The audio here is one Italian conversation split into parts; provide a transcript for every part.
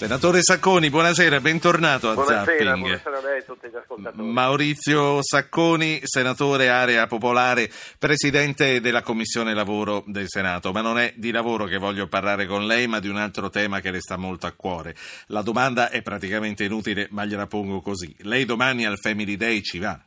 Senatore Sacconi, buonasera, bentornato a buonasera, Zapping. Buonasera a lei e a tutti gli ascoltatori. Maurizio Sacconi, senatore area popolare, presidente della Commissione Lavoro del Senato. Ma non è di lavoro che voglio parlare con lei, ma di un altro tema che le sta molto a cuore. La domanda è praticamente inutile, ma gliela pongo così. Lei domani al Family Day ci va?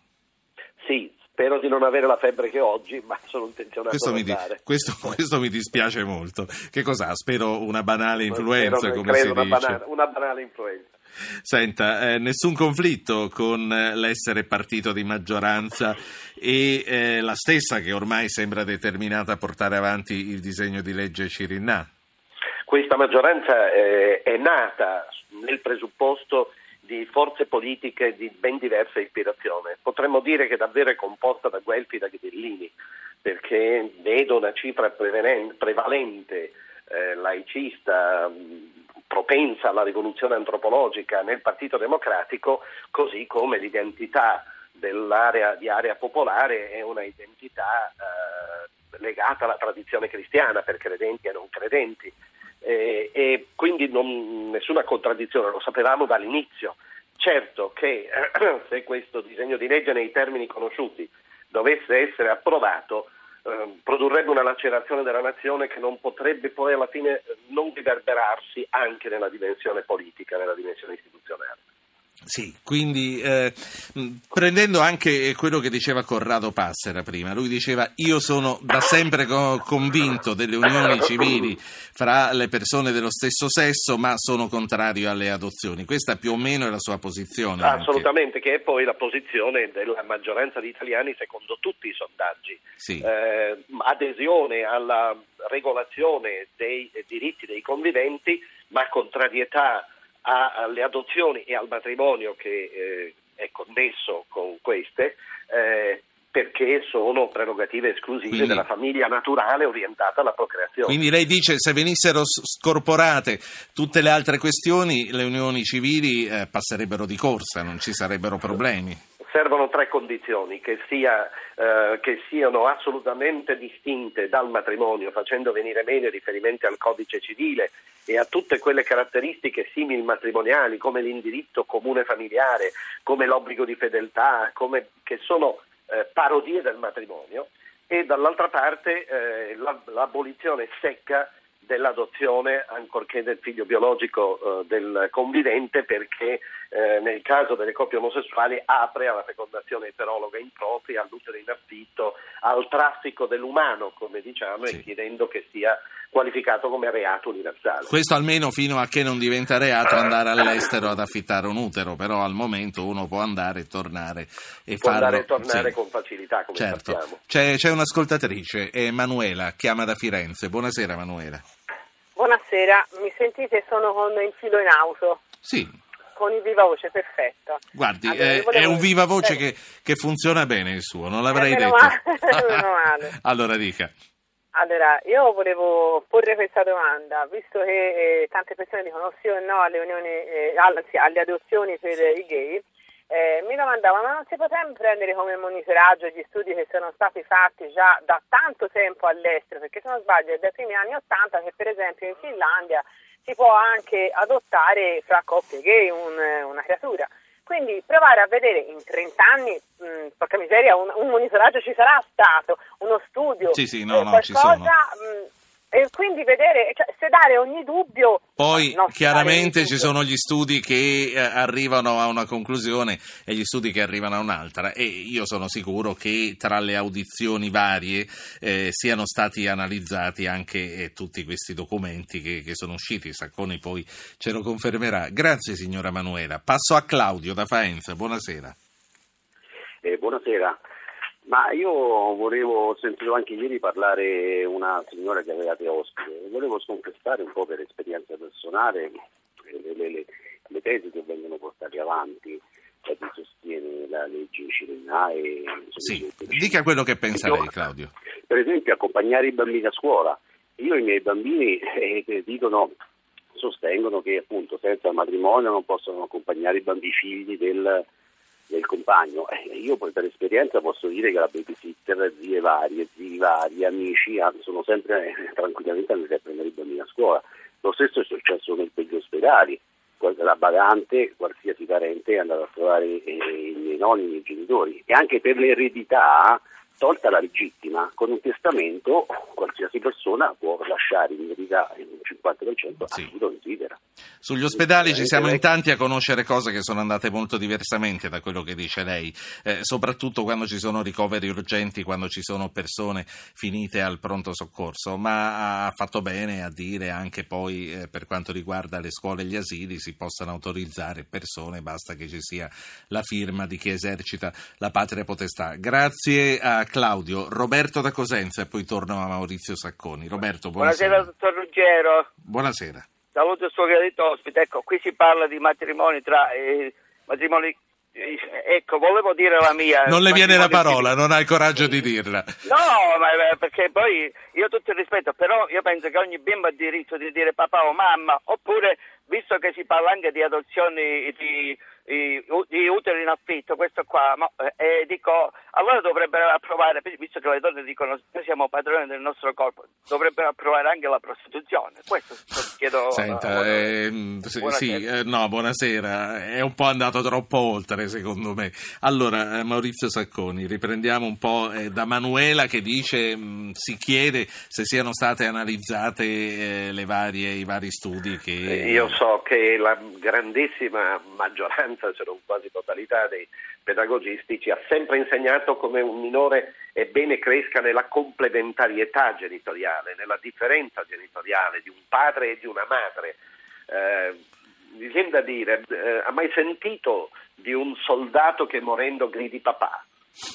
Spero di non avere la febbre che oggi, ma sono intenzionato questo mi, di, andare. questo, questo mi dispiace molto. Che cos'ha? Spero una banale influenza, Spero, come si una dice. Banale, una banale influenza. Senta, eh, nessun conflitto con eh, l'essere partito di maggioranza e eh, la stessa che ormai sembra determinata a portare avanti il disegno di legge Cirinà. Questa maggioranza eh, è nata nel presupposto di forze politiche di ben diversa ispirazione. Potremmo dire che davvero è composta da Guelfi e da Ghibellini, perché vedo una cifra prevalente eh, laicista, propensa alla rivoluzione antropologica nel Partito Democratico, così come l'identità dell'area di area popolare è una identità eh, legata alla tradizione cristiana per credenti e non credenti. Eh, e quindi non, nessuna contraddizione, lo sapevamo dall'inizio. Certo che eh, se questo disegno di legge nei termini conosciuti dovesse essere approvato, eh, produrrebbe una lacerazione della nazione che non potrebbe poi alla fine non riverberarsi anche nella dimensione politica, nella dimensione istituzionale. Sì, quindi eh, prendendo anche quello che diceva Corrado Passera prima, lui diceva io sono da sempre co- convinto delle unioni civili fra le persone dello stesso sesso, ma sono contrario alle adozioni. Questa più o meno è la sua posizione. Assolutamente, anche. che è poi la posizione della maggioranza di italiani secondo tutti i sondaggi. Sì. Eh, adesione alla regolazione dei diritti dei conviventi, ma contrarietà alle adozioni e al matrimonio che eh, è connesso con queste, eh, perché sono prerogative esclusive quindi, della famiglia naturale orientata alla procreazione. Quindi lei dice se venissero scorporate tutte le altre questioni, le unioni civili eh, passerebbero di corsa, non ci sarebbero problemi servono tre condizioni, che, sia, eh, che, siano assolutamente distinte dal matrimonio, facendo venire meno i riferimenti al codice civile e a tutte quelle caratteristiche simili matrimoniali come l'indirizzo comune familiare, come l'obbligo di fedeltà, come, che sono eh, parodie del matrimonio, e dall'altra parte eh, l'abolizione secca dell'adozione, ancorché del figlio biologico eh, del convivente, perché eh, nel caso delle coppie omosessuali apre alla fecondazione eterologa impropria, all'utero in affitto, al traffico dell'umano, come diciamo, sì. e chiedendo che sia qualificato come reato universale. Questo almeno fino a che non diventa reato andare all'estero ad affittare un utero, però al momento uno può andare e tornare e può farlo. andare e tornare sì. con facilità, come certo. sappiamo. C'è, c'è un'ascoltatrice, Emanuela, chiama da Firenze. Buonasera Emanuela. Buonasera, mi sentite? Sono con il filo in auto. Sì. Con il viva voce, perfetto. Guardi, allora, è, volevo... è, un viva voce che, che, funziona bene il suo, non l'avrei eh, detto. Male. allora dica. Allora, io volevo porre questa domanda, visto che eh, tante persone dicono sì o no alle, unioni, eh, alle, sì, alle adozioni per i gay, eh, mi domandavo, ma non si potrebbe prendere come monitoraggio gli studi che sono stati fatti già da tanto tempo all'estero? Perché se non sbaglio è dai primi anni Ottanta che per esempio in Finlandia si può anche adottare fra coppie gay un, una creatura. Quindi provare a vedere in 30 anni, mh, porca miseria, un, un, monitoraggio ci sarà stato, uno studio, sì, sì, no, eh, no, qualcosa, mh, e quindi vedere, cioè, sedare ogni dubbio. Poi chiaramente ci sono gli studi che eh, arrivano a una conclusione e gli studi che arrivano a un'altra e io sono sicuro che tra le audizioni varie eh, siano stati analizzati anche eh, tutti questi documenti che, che, sono usciti. Sacconi poi ce lo confermerà. Grazie signora Manuela. Passo a Claudio da Faenza. Buonasera. Eh, buonasera. Ma io volevo, ho sentito anche ieri parlare una signora che avevate ospite, volevo sconfessare un po' per esperienza personale le, le, le, le tesi che vengono portate avanti da chi sostiene la legge Cirinà e... Sì, dica quello che pensa io, lei Claudio. Per esempio accompagnare i bambini a scuola. Io i miei bambini eh, dicono, sostengono che appunto senza matrimonio non possono accompagnare i bambini figli del del compagno. Eh, io poi per esperienza posso dire che la babysitter, zie varie, zii vari, amici sono sempre eh, tranquillamente andati a prendere i bambini a scuola. Lo stesso è successo per gli ospedali. la badante, qualsiasi parente è andato a trovare i miei nonni, i miei genitori e anche per l'eredità tolta la legittima, con un testamento qualsiasi persona può lasciare in verità il 50% a Sì. chi lo desidera. Sugli ospedali ci siamo in Veramente tanti a conoscere cose che sono andate molto diversamente da quello che dice lei, eh, soprattutto quando ci sono ricoveri urgenti, quando ci sono persone finite al pronto soccorso, ma ha fatto bene a dire anche poi eh, per quanto riguarda le scuole e gli asili si possano autorizzare persone, basta che ci sia la firma di chi esercita la patria potestà. Grazie a Claudio, Roberto da Cosenza e poi torno a Maurizio Sacconi. Roberto, buonasera. Buonasera, dottor Ruggero. Buonasera. Saluto il suo gradito ospite. Ecco, qui si parla di matrimoni tra eh, matrimoni. eh, ecco, volevo dire la mia. Non le viene la parola, non ha il coraggio di dirla. No, ma perché poi io tutto il rispetto, però io penso che ogni bimbo ha diritto di dire papà o mamma, oppure visto che si parla anche di adozioni di, di, di uteri in affitto, questo qua, ma, eh, dico, allora dovrebbero approvare, visto che le donne dicono noi siamo padroni del nostro corpo, dovrebbero approvare anche la prostituzione. Questo chiedo. Senta, eh, ehm, sì, buonasera. sì, eh, no, buonasera, è un po' andato troppo oltre secondo me. Allora, eh, Maurizio Sacconi, riprendiamo un po' eh, da Manuela che dice, mh, si chiede se siano state analizzate eh, le varie, i vari studi che... Io so che la grandissima maggioranza, se non quasi totalità dei pedagogisti ci ha sempre insegnato come un minore è bene cresca nella complementarietà genitoriale, nella differenza genitoriale di un padre e di una madre. Eh, mi viene da dire, eh, ha mai sentito di un soldato che morendo gridi papà?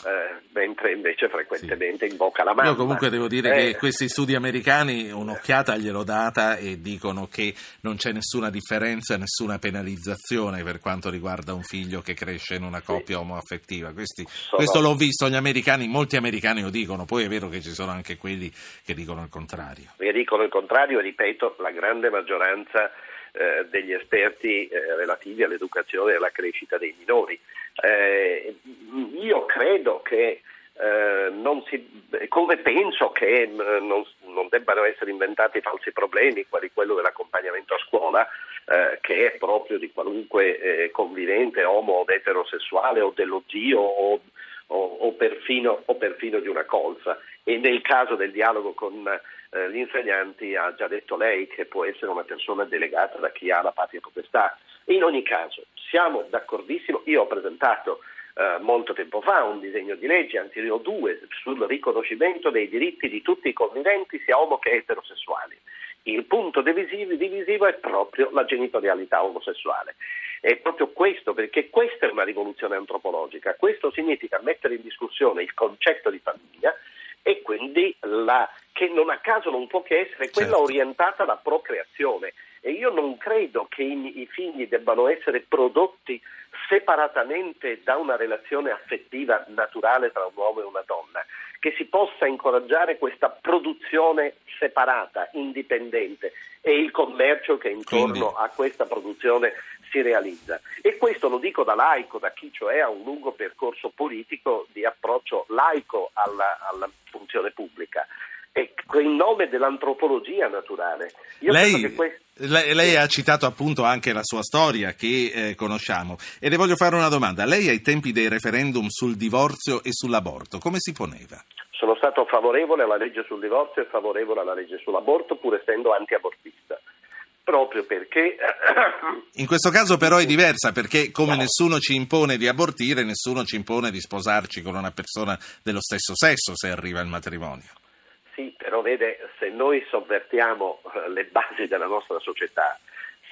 Eh, mentre invece frequentemente invoca la mamma. Io comunque devo dire Eh, che questi studi americani un'occhiata gliel'ho data e dicono che non c'è nessuna differenza, nessuna penalizzazione per quanto riguarda un figlio che cresce in una coppia omoaffettiva. Questi- Sono- Questo l'ho visto, gli americani, molti americani lo dicono, poi è vero che ci sono anche quelli che dicono il contrario. e dicono il contrario, ripeto, la grande maggioranza eh, degli esperti eh, relativi all'educazione e alla crescita dei minori. Credo che eh, si, come penso che eh, non, non debbano essere inventati falsi problemi, quali quello dell'accompagnamento a scuola, eh, che è proprio di qualunque eh, convivente omo o eterosessuale o dello zio o, o, o perfino, o perfino di una colza. E nel caso del dialogo con eh, gli insegnanti ha già detto lei che può essere una persona delegata da chi ha la patria potestà. In ogni caso, siamo d'accordissimo, io ho presentato eh, molto tempo fa un disegno di legge, anzi ne ho due, sul riconoscimento dei diritti di tutti i conviventi, sia omo che eterosessuali. Il punto divisivo, divisivo è proprio la genitorialità omosessuale. È proprio questo, perché questa è una rivoluzione antropologica. Questo significa mettere in discussione il concetto di famiglia e quindi la, che non a caso non può che essere quella Certo. orientata alla procreazione. E io non credo che i, i figli debbano essere prodotti separatamente da una relazione affettiva naturale tra un uomo e una donna, che si possa incoraggiare questa produzione separata, indipendente e il commercio che intorno a questa produzione si realizza. E questo lo dico da laico, da chi cioè ha un lungo percorso politico di approccio laico alla, alla funzione pubblica. In nome dell'antropologia naturale. Lei, questo- lei- lei ha citato appunto anche la sua storia che eh, conosciamo e le voglio fare una domanda. Lei ai tempi dei referendum sul divorzio e sull'aborto come si poneva? Sono stato favorevole alla legge sul divorzio e favorevole alla legge sull'aborto, pur essendo anti-abortista. Proprio perché In questo caso però è diversa perché come nessuno ci impone di abortire, nessuno ci impone di sposarci con una persona dello stesso sesso se arriva il matrimonio. Sì, però vede, se noi sovvertiamo eh, le basi della nostra società,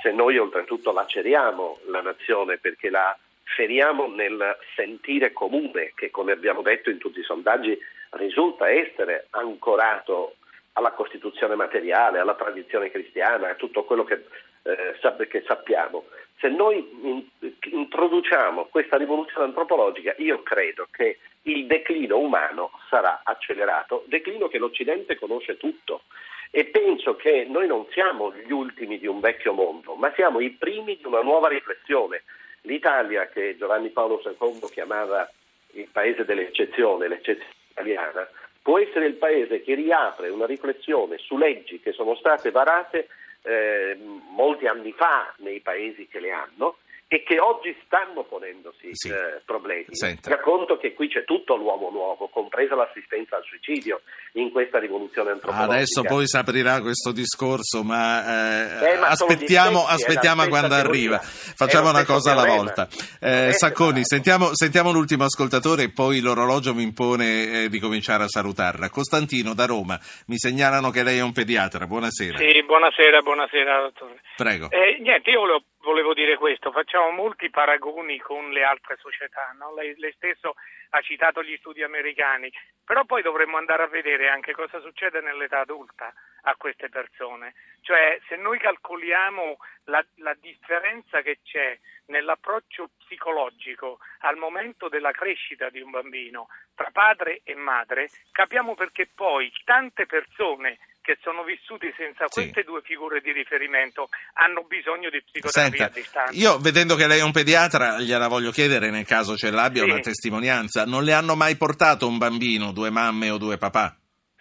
se noi oltretutto laceriamo la nazione perché la feriamo nel sentire comune, che come abbiamo detto in tutti i sondaggi risulta essere ancorato alla Costituzione materiale, alla tradizione cristiana, a tutto quello che, eh, che sappiamo. Se noi introduciamo questa rivoluzione antropologica, io credo che il declino umano sarà accelerato, declino che l'Occidente conosce tutto. E penso che noi non siamo gli ultimi di un vecchio mondo, ma siamo i primi di una nuova riflessione. L'Italia, che Giovanni Paolo II chiamava il paese dell'eccezione, l'eccezione italiana, può essere il paese che riapre una riflessione su leggi che sono state varate eh, molti anni fa nei paesi che le hanno e che oggi stanno ponendosi Sì. eh, problemi. Senta. Racconto che qui c'è tutto l'uomo nuovo, compresa l'assistenza al suicidio in questa rivoluzione antropologica. Adesso poi si aprirà questo discorso, ma, eh, Eh, ma aspettiamo, stessi, aspettiamo quando arriva. Facciamo una cosa alla teorema. volta. Eh, Sacconi, sentiamo, sentiamo l'ultimo ascoltatore e poi l'orologio mi impone eh, di cominciare a salutarla. Costantino da Roma, mi segnalano che lei è un pediatra. Buonasera. Sì, buonasera, buonasera dottore. Prego. Eh, niente, io volevo, volevo dire questo, facciamo molti paragoni con le altre società, no? lei, lei stesso ha citato gli studi americani, però poi dovremmo andare a vedere anche cosa succede nell'età adulta a queste persone, cioè se noi calcoliamo la, la differenza che c'è nell'approccio psicologico al momento della crescita di un bambino tra padre e madre, capiamo perché poi tante persone che sono vissuti senza Sì. queste due figure di riferimento hanno bisogno di psicoterapia Senta, a distanza. io vedendo che lei è un pediatra, gliela voglio chiedere nel caso ce l'abbia Sì. una testimonianza. Non le hanno mai portato un bambino, due mamme o due papà?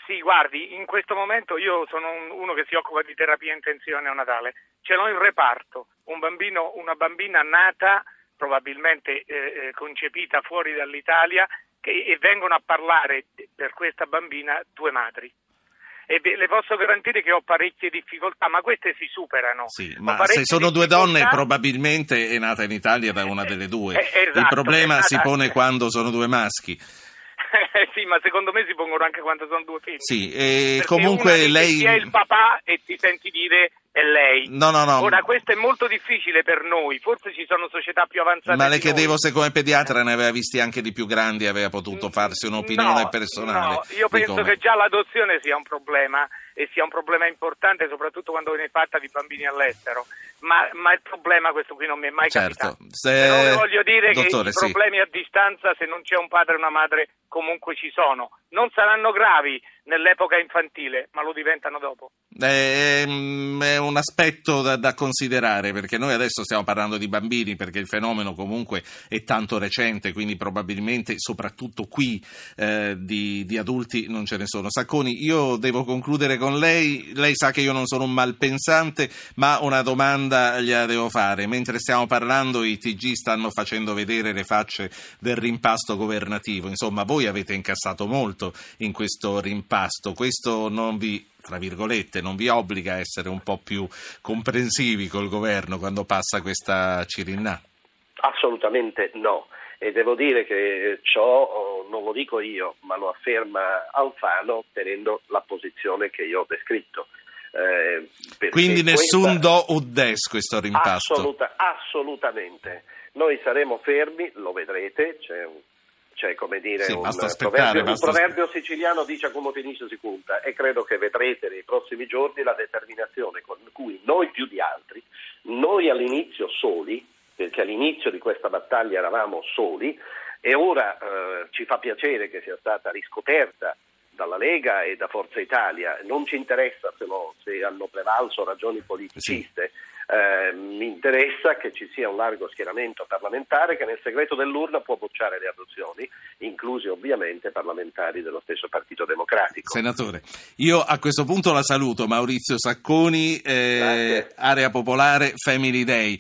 Sì, guardi, in questo momento io sono un- uno che si occupa di terapia intensiva neonatale, ce l'ho in reparto, un bambino, una bambina nata, probabilmente eh, eh, concepita fuori dall'Italia, che, e vengono a parlare per questa bambina due madri. E le posso garantire che ho parecchie difficoltà, ma queste si superano. Sì, ma se sono due donne probabilmente è nata in Italia da una delle due. Eh, esatto, Il problema si pone quando sono due maschi. sì, ma secondo me si pongono anche quando sono due figli. Sì, e Perché dice lei... chi è il papà e ti senti dire è lei. No, no, no. Ora questo è molto difficile per noi, forse ci sono società più avanzate. Ma le chiedevo noi. se come pediatra ne aveva visti anche di più grandi, aveva potuto farsi un'opinione No, personale. No, io penso come- che già l'adozione sia un problema e sia un problema importante, soprattutto quando viene fatta di bambini all'estero. Ma, ma il problema questo qui non mi è mai Certo, capitato. se- Però voglio dire dottore, che i sì. problemi a distanza, se non c'è un padre e una madre, comunque ci sono. Non saranno gravi nell'epoca infantile, ma lo diventano dopo. È, mm, è un aspetto da, da considerare perché noi adesso stiamo parlando di bambini perché il fenomeno comunque è tanto recente quindi probabilmente soprattutto qui eh, di, di adulti non ce ne sono. Sacconi io devo concludere con lei, lei sa che io non sono un malpensante ma una domanda gliela devo fare. Mentre stiamo parlando i TG stanno facendo vedere le facce del rimpasto governativo, insomma voi avete incassato molto in questo rimpasto, questo non vi tra virgolette, non vi obbliga a essere un po' più comprensivi col governo quando passa questa Cirinna? Assolutamente no. E devo dire che ciò oh, non lo dico io, ma lo afferma Alfano tenendo la posizione che io ho descritto. Eh, Quindi nessun do o des questo rimpasto. Assoluta- assolutamente. Noi saremo fermi, lo vedrete, c'è, un- c'è, come dire Sì, un, proverbio, un proverbio siciliano dice come finisce si conta e credo che vedrete nei prossimi giorni la determinazione con cui noi più di altri, noi all'inizio soli, perché all'inizio di questa battaglia eravamo soli e ora eh, ci fa piacere che sia stata riscoperta dalla Lega e da Forza Italia, non ci interessa se, lo- se hanno prevalso ragioni politiciste, eh, mi interessa che ci sia un largo schieramento parlamentare che nel segreto dell'urna può bocciare le adozioni, inclusi ovviamente parlamentari dello stesso Partito Democratico. Senatore, io a questo punto la saluto, Maurizio Sacconi, eh. Area Popolare, Family Day.